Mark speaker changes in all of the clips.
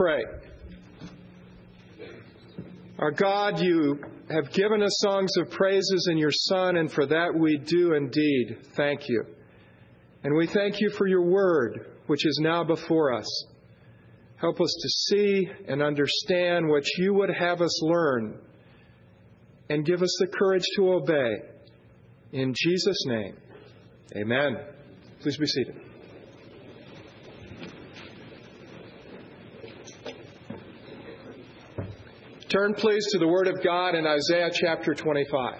Speaker 1: pray. Our God, you have given us songs of praises in your Son, and for that we do indeed thank you. And we thank you for your word, which is now before us. Help us to see and understand what you would have us learn, and give us the courage to obey. In Jesus' name, amen. Please be seated. Turn, please, to the Word of God in Isaiah chapter 25.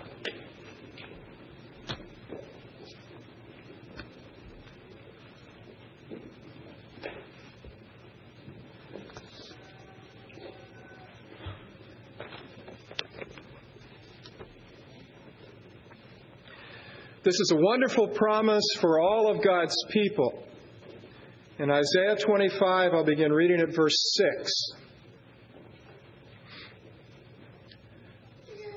Speaker 1: This is a wonderful promise for all of God's people. In Isaiah 25, I'll begin reading at verse 6.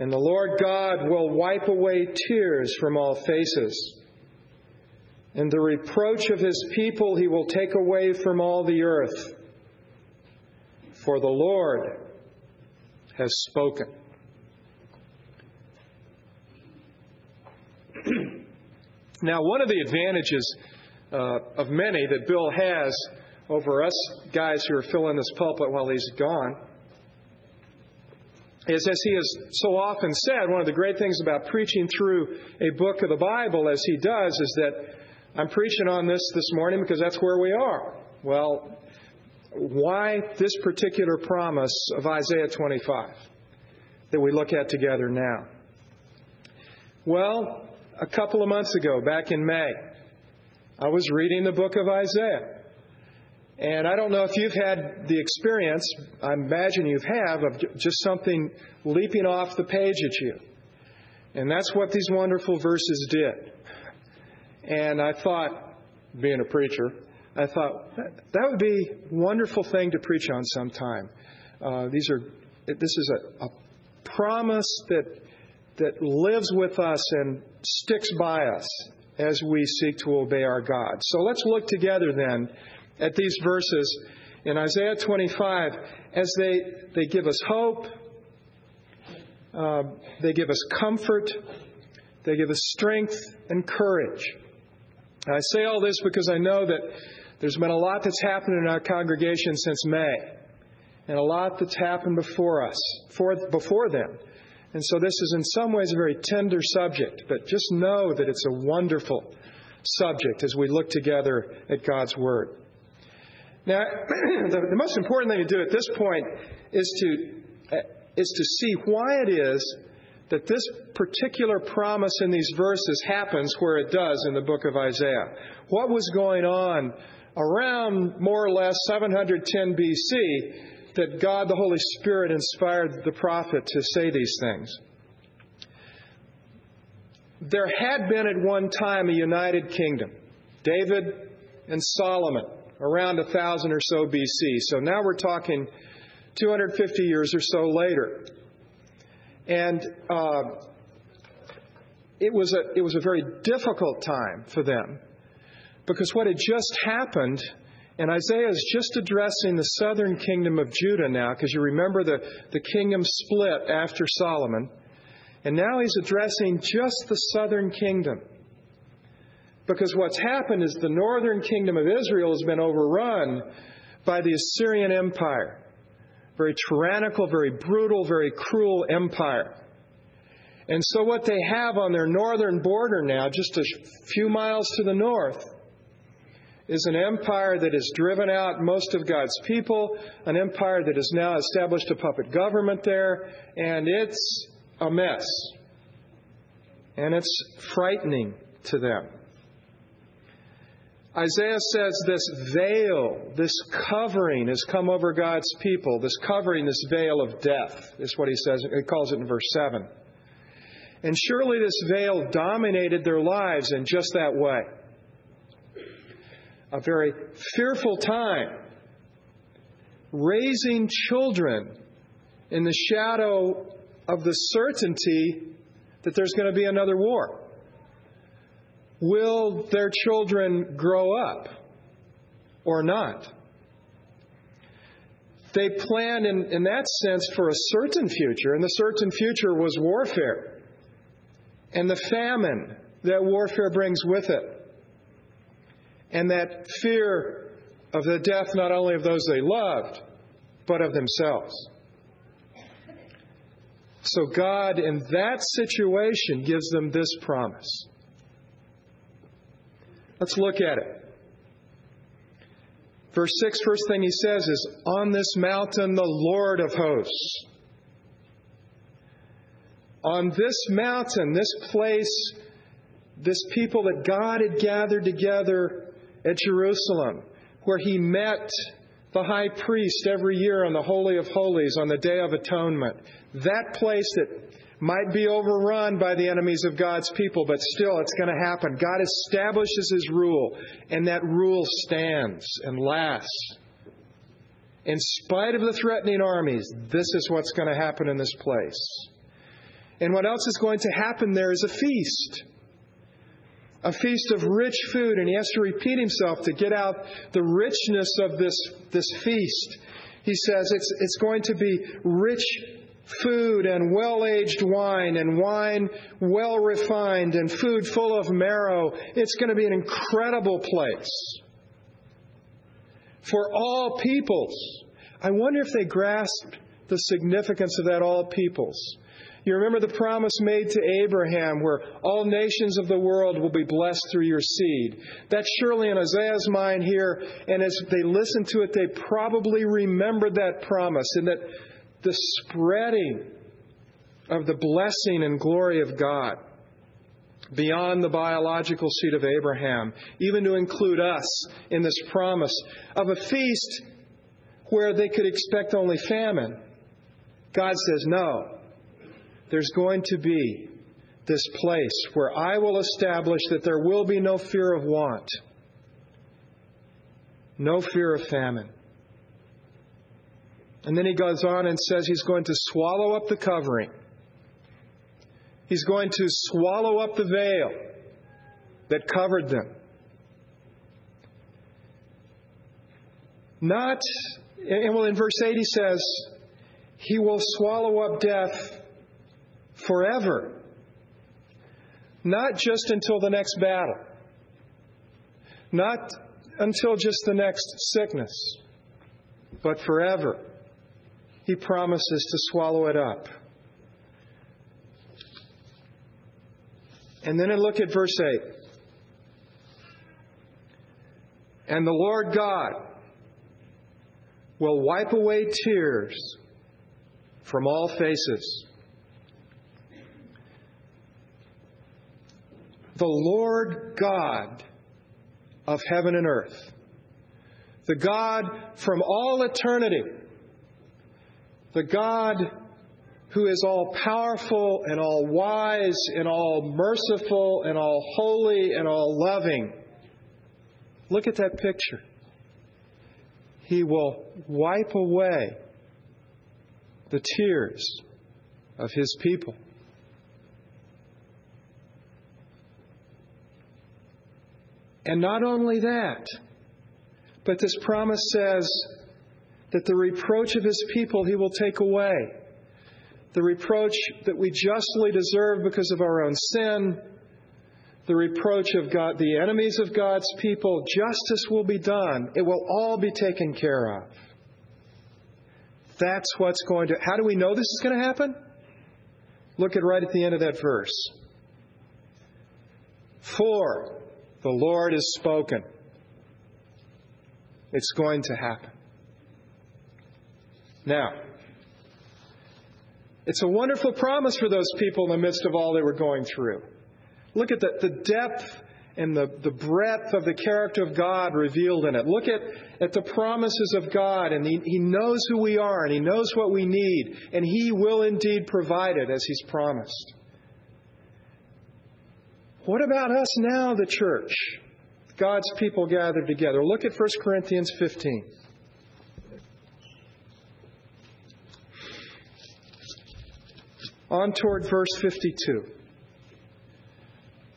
Speaker 1: and the Lord God will wipe away tears from all faces. And the reproach of his people he will take away from all the earth. For the Lord has spoken. now, one of the advantages uh, of many that Bill has over us guys who are filling this pulpit while he's gone is, as he has so often said, one of the great things about preaching through a book of the Bible, as he does, is that I'm preaching on this this morning because that's where we are. Well, why this particular promise of Isaiah 25 that we look at together now? Well, a couple of months ago, back in May, I was reading the book of Isaiah. And I don't know if you've had the experience, I imagine you have, of just something leaping off the page at you. And that's what these wonderful verses did. And I thought, being a preacher, I thought that would be a wonderful thing to preach on sometime. Uh, these are, this is a, a promise that that lives with us and sticks by us as we seek to obey our God. So let's look together then at these verses in Isaiah 25 as they, they give us hope, uh, they give us comfort, they give us strength and courage. I say all this because I know that there's been a lot that's happened in our congregation since May, and a lot that's happened before us, for, before them. And so this is in some ways a very tender subject, but just know that it's a wonderful subject as we look together at God's Word. Now, the, the, most important thing to do at this point is to, uh, is to see why it is that this particular promise in these verses happens where it does in the book of Isaiah. What was going on around more or less 710 BC that God the Holy Spirit inspired the prophet to say these things? There had been at one time a united kingdom David and Solomon around 1000 or so BC. So now we're talking 250 years or so later. And uh, it, was a, it was a very difficult time for them because what had just happened, and Isaiah is just addressing the southern kingdom of Judah now, because you remember the, the kingdom split after Solomon. And now he's addressing just the southern kingdom. Because what's happened is the northern kingdom of Israel has been overrun by the Assyrian Empire. Very tyrannical, very brutal, very cruel empire. And so, what they have on their northern border now, just a few miles to the north, is an empire that has driven out most of God's people, an empire that has now established a puppet government there, and it's a mess. And it's frightening to them. Isaiah says this veil, this covering has come over God's people. This covering, this veil of death, is what he says. He calls it in verse 7. And surely this veil dominated their lives in just that way. A very fearful time. Raising children in the shadow of the certainty that there's going to be another war. Will their children grow up or not? They planned, in, in that sense, for a certain future, and the certain future was warfare and the famine that warfare brings with it, and that fear of the death not only of those they loved, but of themselves. So, God, in that situation, gives them this promise Let's look at it. Verse 6, first thing he says is, On this mountain, the Lord of hosts. On this mountain, this place, this people that God had gathered together at Jerusalem, where he met the high priest every year on the Holy of Holies on the Day of Atonement. That place that might be overrun by the enemies of God's people, but still it's going to happen. God establishes His rule, and that rule stands and lasts. In spite of the threatening armies, this is what's going to happen in this place. And what else is going to happen there is a feast. A feast of rich food, and he has to repeat himself to get out the richness of this, this feast. He says it's, it's going to be rich food and well aged wine and wine well refined and food full of marrow. It's going to be an incredible place for all peoples. I wonder if they grasped the significance of that all peoples. You remember the promise made to Abraham where all nations of the world will be blessed through your seed. That's surely in Isaiah's mind here, and as they listened to it, they probably remembered that promise and that the spreading of the blessing and glory of God beyond the biological seed of Abraham, even to include us in this promise of a feast where they could expect only famine. God says, No, there's going to be this place where I will establish that there will be no fear of want, no fear of famine. And then he goes on and says he's going to swallow up the covering. He's going to swallow up the veil that covered them. Not, and well, in verse 8 he says, He will swallow up death forever. Not just until the next battle. Not until just the next sickness, but forever. He promises to swallow it up. And then I look at verse 8. And the Lord God will wipe away tears from all faces. The Lord God of heaven and earth, the God from all eternity the God who is all powerful and all wise and all merciful and all holy and all loving. Look at that picture. He will wipe away the tears of his people. And not only that, but this promise says that the reproach of his people he will take away. The reproach that we justly deserve because of our own sin, the reproach of God, the enemies of God's people, justice will be done. It will all be taken care of. That's what's going to. How do we know this is going to happen? Look at right at the end of that verse. For the Lord has spoken. It's going to happen. Now, it's a wonderful promise for those people in the midst of all they were going through. Look at the, the depth and the, the breadth of the character of God revealed in it. Look at, at the promises of God, and he, he knows who we are, and He knows what we need, and He will indeed provide it as He's promised. What about us now, the church? God's people gathered together. Look at 1 Corinthians 15. On toward verse 52.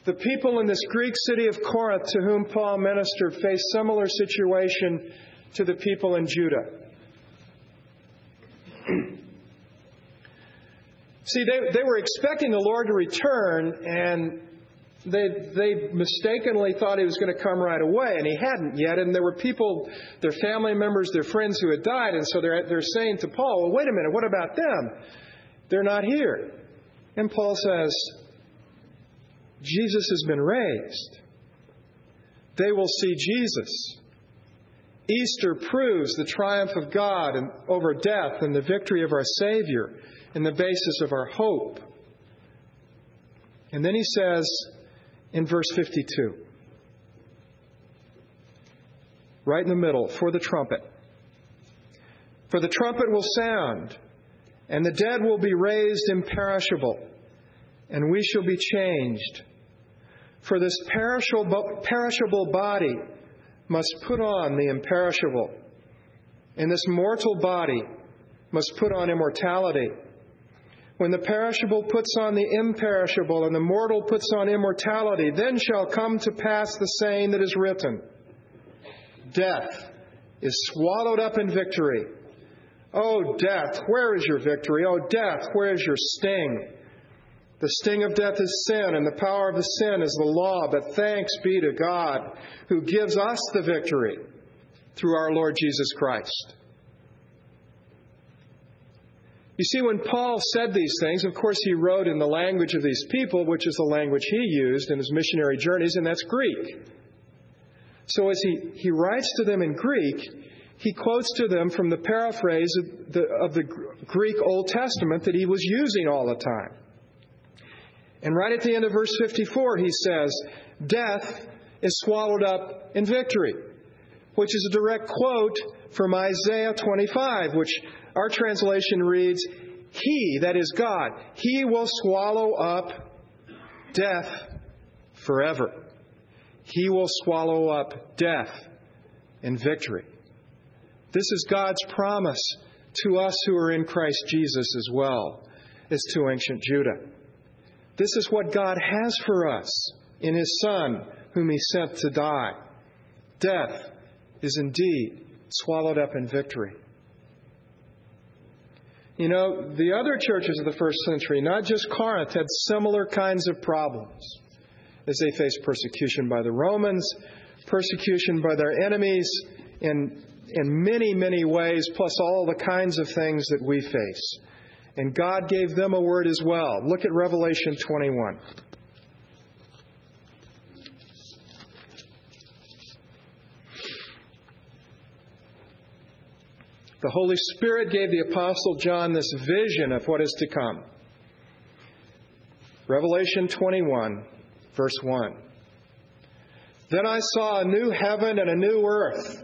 Speaker 1: The people in this Greek city of Corinth to whom Paul ministered faced similar situation to the people in Judah. See, they, they were expecting the Lord to return, and they, they mistakenly thought he was going to come right away, and he hadn't yet. And there were people, their family members, their friends who had died, and so they're, they're saying to Paul, Well, wait a minute, what about them? They're not here. And Paul says, Jesus has been raised. They will see Jesus. Easter proves the triumph of God over death and the victory of our Savior and the basis of our hope. And then he says in verse 52, right in the middle, for the trumpet. For the trumpet will sound, and the dead will be raised imperishable, and we shall be changed. For this perishable, body must put on the imperishable, and this mortal body must put on immortality. When the perishable puts on the imperishable, and the mortal puts on immortality, then shall come to pass the saying that is written Death is swallowed up in victory. Oh, death, where is your victory? Oh, death, where is your sting? The sting of death is sin, and the power of the sin is the law. But thanks be to God who gives us the victory through our Lord Jesus Christ. You see, when Paul said these things, of course, he wrote in the language of these people, which is the language he used in his missionary journeys, and that's Greek. So as he, he writes to them in Greek, he quotes to them from the paraphrase of the, of the Greek Old Testament that he was using all the time. And right at the end of verse 54, he says, Death is swallowed up in victory, which is a direct quote from Isaiah 25, which our translation reads, He, that is God, He will swallow up death forever. He will swallow up death in victory. This is God's promise to us who are in Christ Jesus as well as to ancient Judah. This is what God has for us in His Son, whom He sent to die. Death is indeed swallowed up in victory. You know, the other churches of the first century, not just Corinth, had similar kinds of problems as they faced persecution by the Romans, persecution by their enemies in, in many, many ways, plus all the kinds of things that we face. And God gave them a word as well. Look at Revelation 21. The Holy Spirit gave the Apostle John this vision of what is to come. Revelation 21, verse 1. Then I saw a new heaven and a new earth,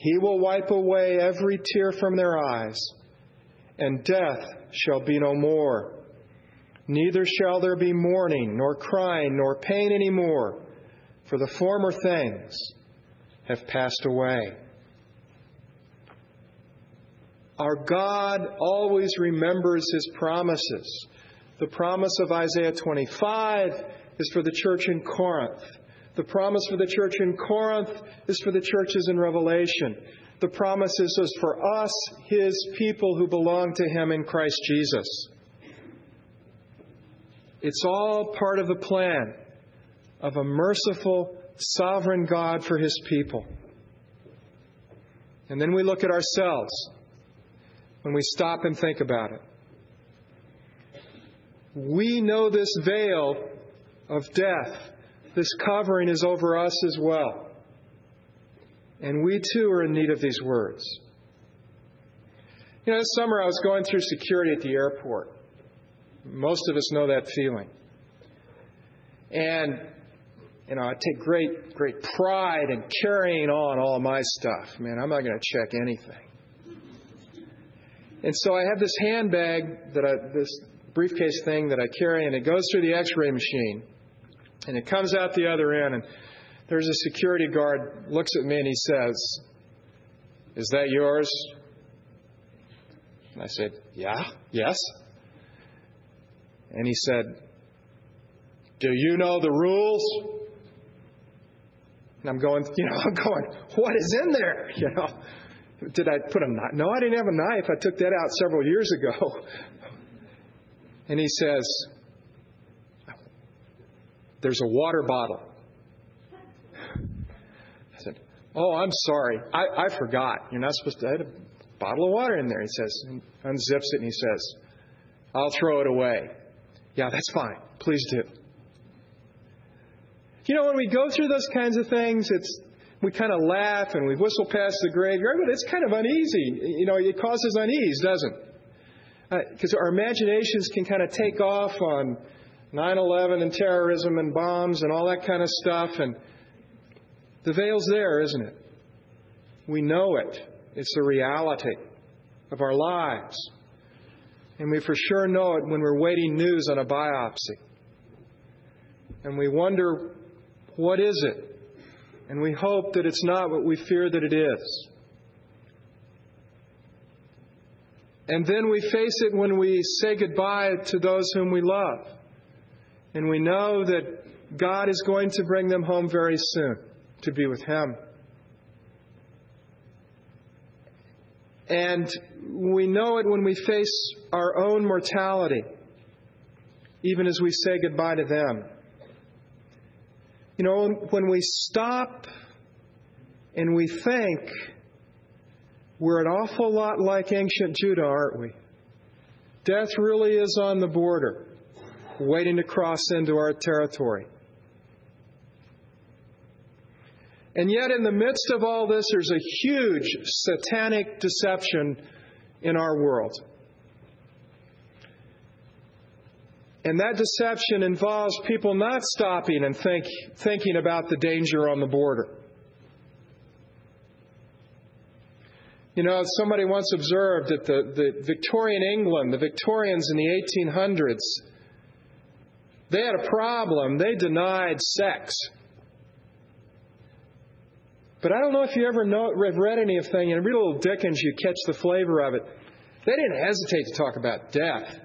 Speaker 1: He will wipe away every tear from their eyes and death shall be no more. Neither shall there be mourning, nor crying, nor pain any more, for the former things have passed away. Our God always remembers his promises. The promise of Isaiah 25 is for the church in Corinth. The promise for the church in Corinth is for the churches in Revelation the promise is for us, His people who belong to Him in Christ Jesus. It's all part of the plan of a merciful, sovereign God for His people. And then we look at ourselves when we stop and think about it. We know this veil of death, this covering is over us as well. And we too are in need of these words. You know, this summer I was going through security at the airport. Most of us know that feeling. And, you know, I take great, great pride in carrying on all my stuff. Man, I'm not going to check anything. And so I have this handbag that I, this briefcase thing that I carry, and it goes through the X-ray machine, and it comes out the other end, and there's a security guard looks at me and he says, "Is that yours?" And I said, "Yeah, yes." And he said, Do you know the rules? And I'm going, you know, I'm going, what is in there? You know, did I put a knife? No, I didn't have a knife. I took that out several years ago. And he says, There's a water bottle. I said, Oh, I'm sorry. I, I forgot. You're not supposed to have a bottle of water in there. He says, and unzips it and he says, I'll throw it away. Yeah, that's fine. Please do. You know, when we go through those kinds of things, it's we kind of laugh and we whistle past the graveyard, but it's kind of uneasy. You know, it causes unease, doesn't it? Because uh, our imaginations can kind of take off on 9 11 and terrorism and bombs and all that kind of stuff. And the veil's there, isn't it? We know it. It's the reality of our lives. And we for sure know it when we're waiting news on a biopsy. And we wonder, what is it? And we hope that it's not what we fear that it is. And then we face it when we say goodbye to those whom we love. And we know that God is going to bring them home very soon to be with Him. And we know it when we face our own mortality, even as we say goodbye to them. You know, when we stop and we think, we're an awful lot like ancient Judah, aren't we? Death really is on the border, waiting to cross into our territory. And yet, in the midst of all this, there's a huge satanic deception in our world. And that deception involves people not stopping and think, thinking about the danger on the border. You know, somebody once observed that the, the Victorian England, the Victorians in the 1800s, they had a problem. They denied sex. But I don't know if you ever know, read anything, and read a little Dickens, you catch the flavor of it. They didn't hesitate to talk about death.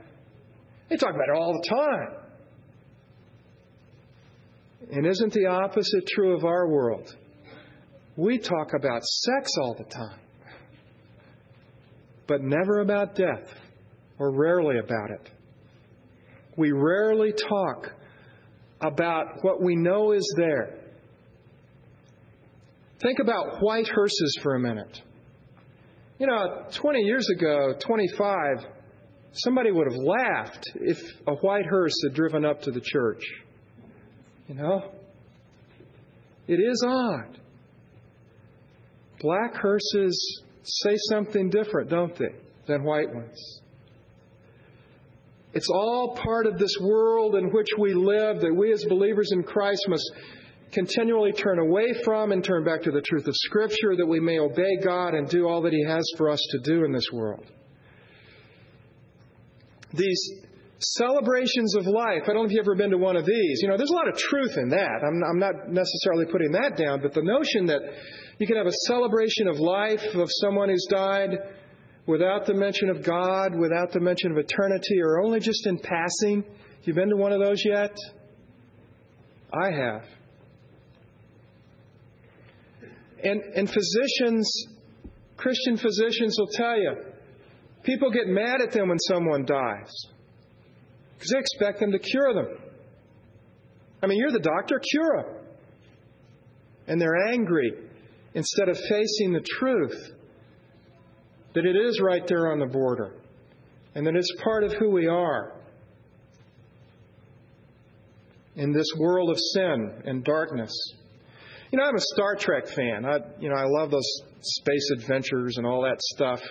Speaker 1: They talk about it all the time. And isn't the opposite true of our world? We talk about sex all the time, but never about death, or rarely about it. We rarely talk about what we know is there Think about white hearses for a minute. You know, 20 years ago, 25, somebody would have laughed if a white hearse had driven up to the church. You know? It is odd. Black hearses say something different, don't they, than white ones? It's all part of this world in which we live that we as believers in Christ must continually turn away from and turn back to the truth of Scripture that we may obey God and do all that He has for us to do in this world. These celebrations of life, I don't know if you've ever been to one of these. You know, there's a lot of truth in that. I'm, I'm not necessarily putting that down, but the notion that you can have a celebration of life of someone who's died without the mention of God, without the mention of eternity, or only just in passing. You been to one of those yet? I have. And, and physicians, Christian physicians will tell you, people get mad at them when someone dies because they expect them to cure them. I mean, you're the doctor, cure them. And they're angry instead of facing the truth that it is right there on the border and that it's part of who we are in this world of sin and darkness. You know, I'm a Star Trek fan. I, you know, I love those space adventures and all that stuff.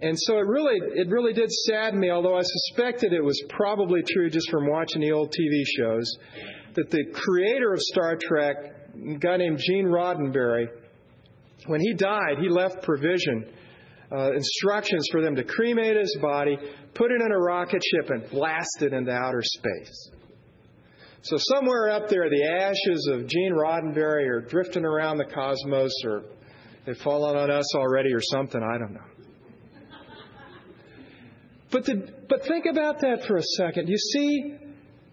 Speaker 1: And so it really, it really did sadden me, although I suspected it was probably true just from watching the old TV shows, that the creator of Star Trek, a guy named Gene Roddenberry, when he died, he left provision, uh, instructions for them to cremate his body, put it in a rocket ship, and blast it into outer space. So somewhere up there, the ashes of Gene Roddenberry are drifting around the cosmos, or they've fallen on us already, or something. I don't know. But, the, but think about that for a second. You see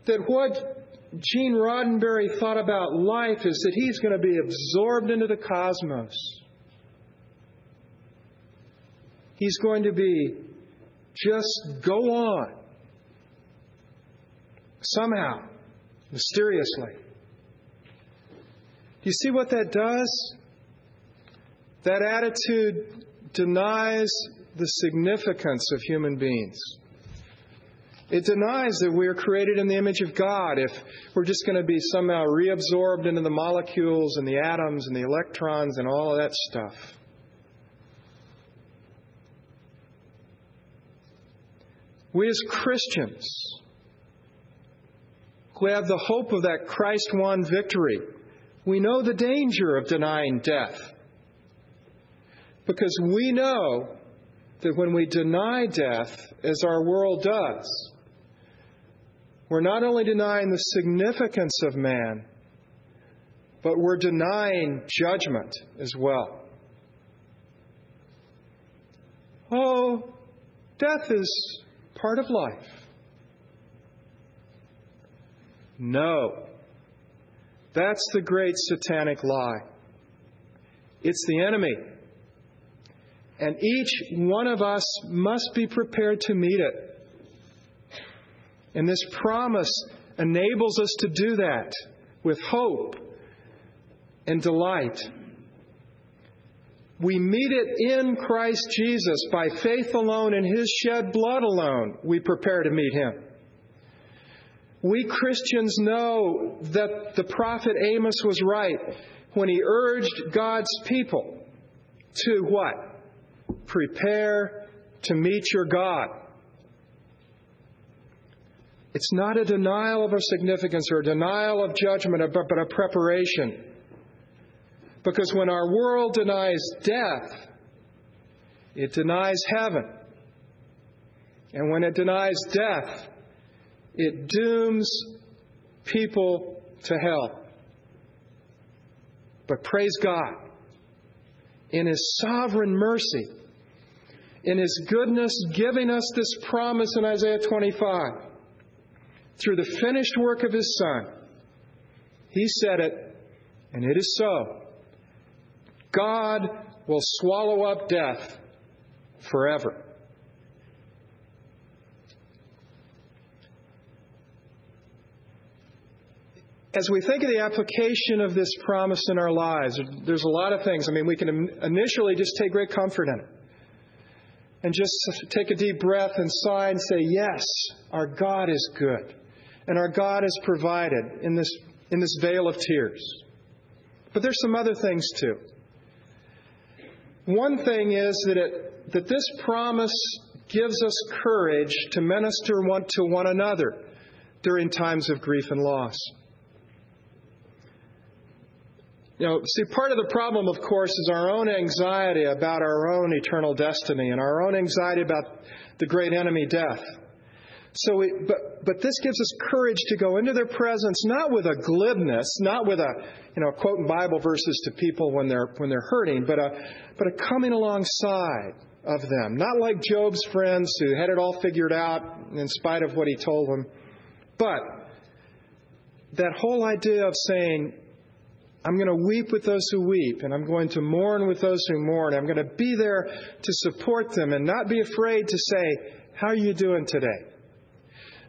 Speaker 1: that what Gene Roddenberry thought about life is that he's going to be absorbed into the cosmos. He's going to be just go on somehow mysteriously. You see what that does? That attitude denies the significance of human beings. It denies that we are created in the image of God if we're just going to be somehow reabsorbed into the molecules and the atoms and the electrons and all of that stuff. We as Christians who have the hope of that Christ won victory, we know the danger of denying death. Because we know that when we deny death, as our world does, we're not only denying the significance of man, but we're denying judgment as well. Oh, death is part of life. No. That's the great satanic lie. It's the enemy. And each one of us must be prepared to meet it. And this promise enables us to do that with hope and delight. We meet it in Christ Jesus by faith alone and His shed blood alone. We prepare to meet Him. We Christians know that the prophet Amos was right when he urged God's people to what? Prepare to meet your God. It's not a denial of our significance or a denial of judgment, but a preparation. Because when our world denies death, it denies heaven. And when it denies death, it dooms people to hell. But praise God, in His sovereign mercy, in His goodness, giving us this promise in Isaiah 25, through the finished work of His Son, He said it, and it is so. God will swallow up death forever. as we think of the application of this promise in our lives, there's a lot of things. I mean, we can initially just take great comfort in it and just take a deep breath and sigh and say, Yes, our God is good. And our God has provided in this, in this vale of tears. But there's some other things too. One thing is that, it, that this promise gives us courage to minister one to one another during times of grief and loss. You know, see, part of the problem, of course, is our own anxiety about our own eternal destiny and our own anxiety about the great enemy, death. So, but, but this gives us courage to go into their presence, not with a glibness, not with a, you know, quoting Bible verses to people when they're, when they're hurting, but a, but a coming alongside of them. Not like Job's friends who had it all figured out in spite of what he told them, but that whole idea of saying, I'm going to weep with those who weep, and I'm going to mourn with those who mourn. I'm going to be there to support them and not be afraid to say, How are you doing today?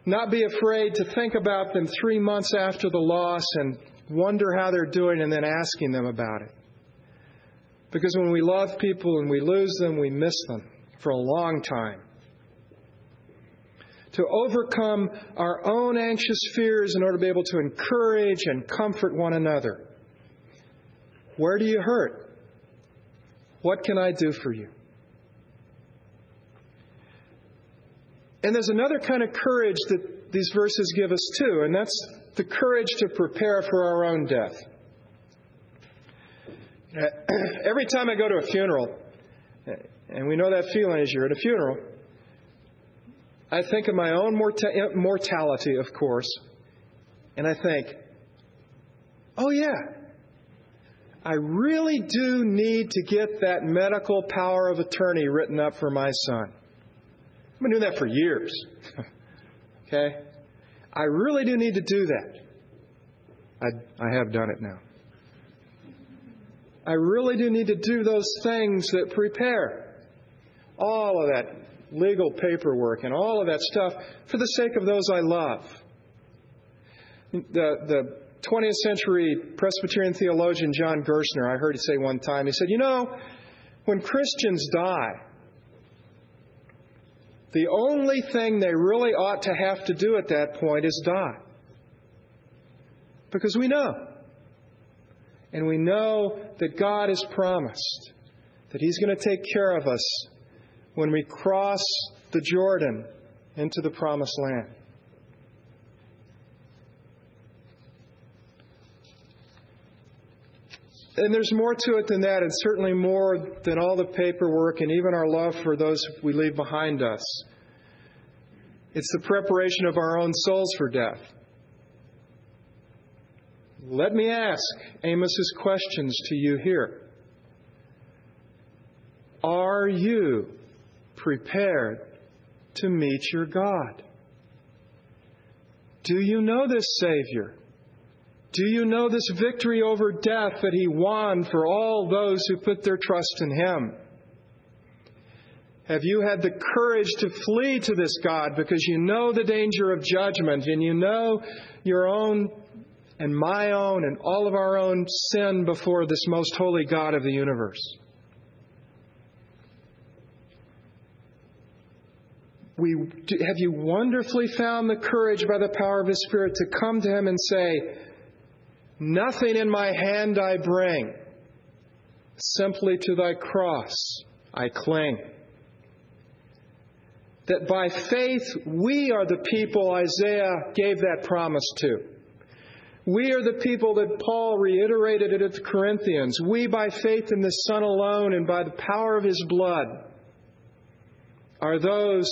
Speaker 1: Not be afraid to think about them three months after the loss and wonder how they're doing and then asking them about it. Because when we love people and we lose them, we miss them for a long time. To overcome our own anxious fears in order to be able to encourage and comfort one another. Where do you hurt? What can I do for you? And there's another kind of courage that these verses give us too, and that's the courage to prepare for our own death. Every time I go to a funeral, and we know that feeling as you're at a funeral, I think of my own mortality, of course, and I think, oh yeah, I really do need to get that medical power of attorney written up for my son. I've been doing that for years. okay? I really do need to do that. I, I have done it now. I really do need to do those things that prepare all of that legal paperwork and all of that stuff for the sake of those I love. The, the 20th century Presbyterian theologian John Gerstner, I heard he say one time, he said, You know, when Christians die, the only thing they really ought to have to do at that point is die. Because we know. And we know that God has promised that He's going to take care of us when we cross the Jordan into the promised land. And there's more to it than that, and certainly more than all the paperwork and even our love for those we leave behind us. It's the preparation of our own souls for death. Let me ask Amos's questions to you here. Are you prepared to meet your God? Do you know this Savior? Do you know this victory over death that He won for all those who put their trust in Him? Have you had the courage to flee to this God because you know the danger of judgment and you know your own and my own and all of our own sin before this most holy God of the universe? We, have you wonderfully found the courage by the power of His Spirit to come to Him and say, Nothing in my hand I bring, simply to thy cross I cling. That by faith we are the people Isaiah gave that promise to. We are the people that Paul reiterated it at the Corinthians. We, by faith in the Son alone and by the power of his blood, are those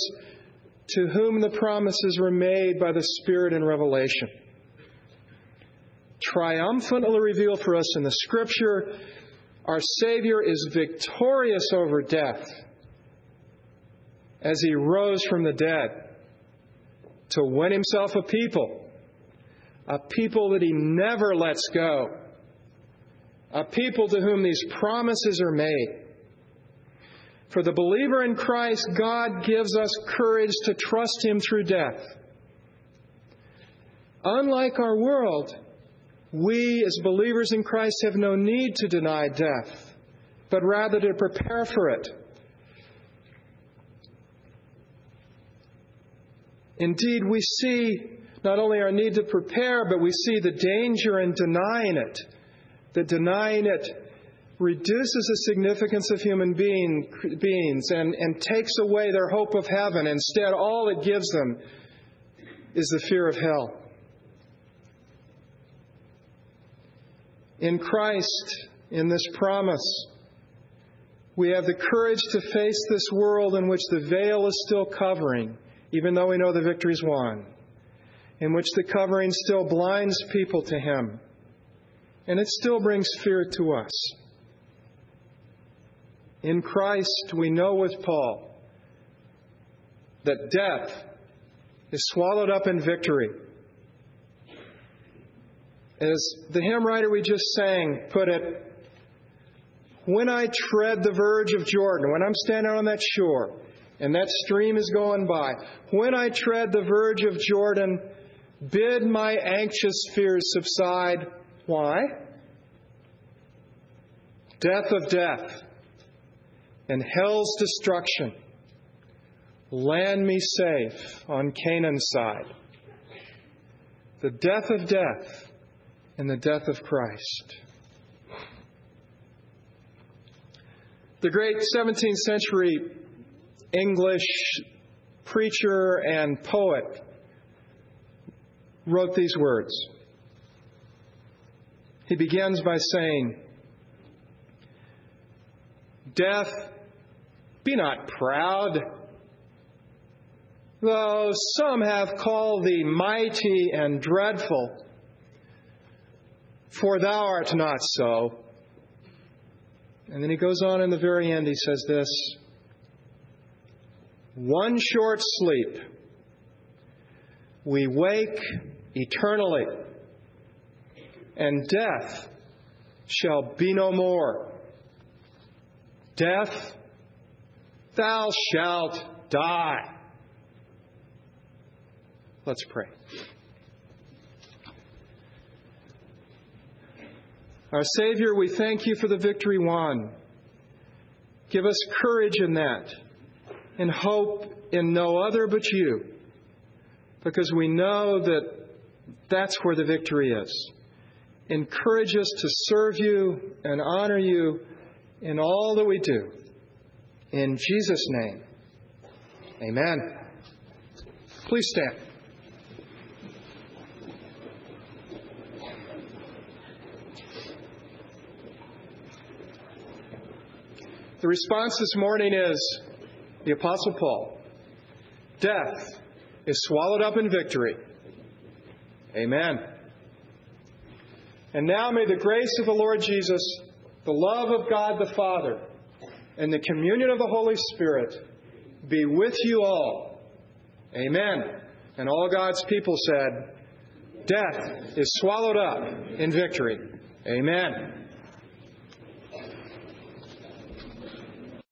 Speaker 1: to whom the promises were made by the Spirit in Revelation triumphantly revealed for us in the Scripture. Our Savior is victorious over death as He rose from the dead to win Himself a people, a people that He never lets go, a people to whom these promises are made. For the believer in Christ, God gives us courage to trust Him through death. Unlike our world, we, as believers in Christ, have no need to deny death, but rather to prepare for it. Indeed, we see not only our need to prepare, but we see the danger in denying it. That denying it reduces the significance of human being, beings and, and takes away their hope of heaven. Instead, all it gives them is the fear of hell. In Christ, in this promise, we have the courage to face this world in which the veil is still covering, even though we know the victory's won, in which the covering still blinds people to Him, and it still brings fear to us. In Christ, we know with Paul that death is swallowed up in victory as the hymn writer we just sang put it, when I tread the verge of Jordan, when I'm standing on that shore, and that stream is going by. When I tread the verge of Jordan, bid my anxious fears subside. Why? Death of death and hell's destruction. Land me safe on Canaan's side. The death of death and the death of Christ. The great 17th century English preacher and poet wrote these words. He begins by saying, Death, be not proud, though some have called thee mighty and dreadful, for thou art not so. And then he goes on in the very end, he says this One short sleep, we wake eternally, and death shall be no more. Death, thou shalt die. Let's pray. Our Savior, we thank you for the victory won. Give us courage in that and hope in no other but you, because we know that that's where the victory is. Encourage us to serve you and honor you in all that we do. In Jesus' name, amen. Please stand. The response this morning is the Apostle Paul Death is swallowed up in victory. Amen. And now may the grace of the Lord Jesus, the love of God the Father, and the communion of the Holy Spirit be with you all. Amen. And all God's people said, Death is swallowed up in victory. Amen.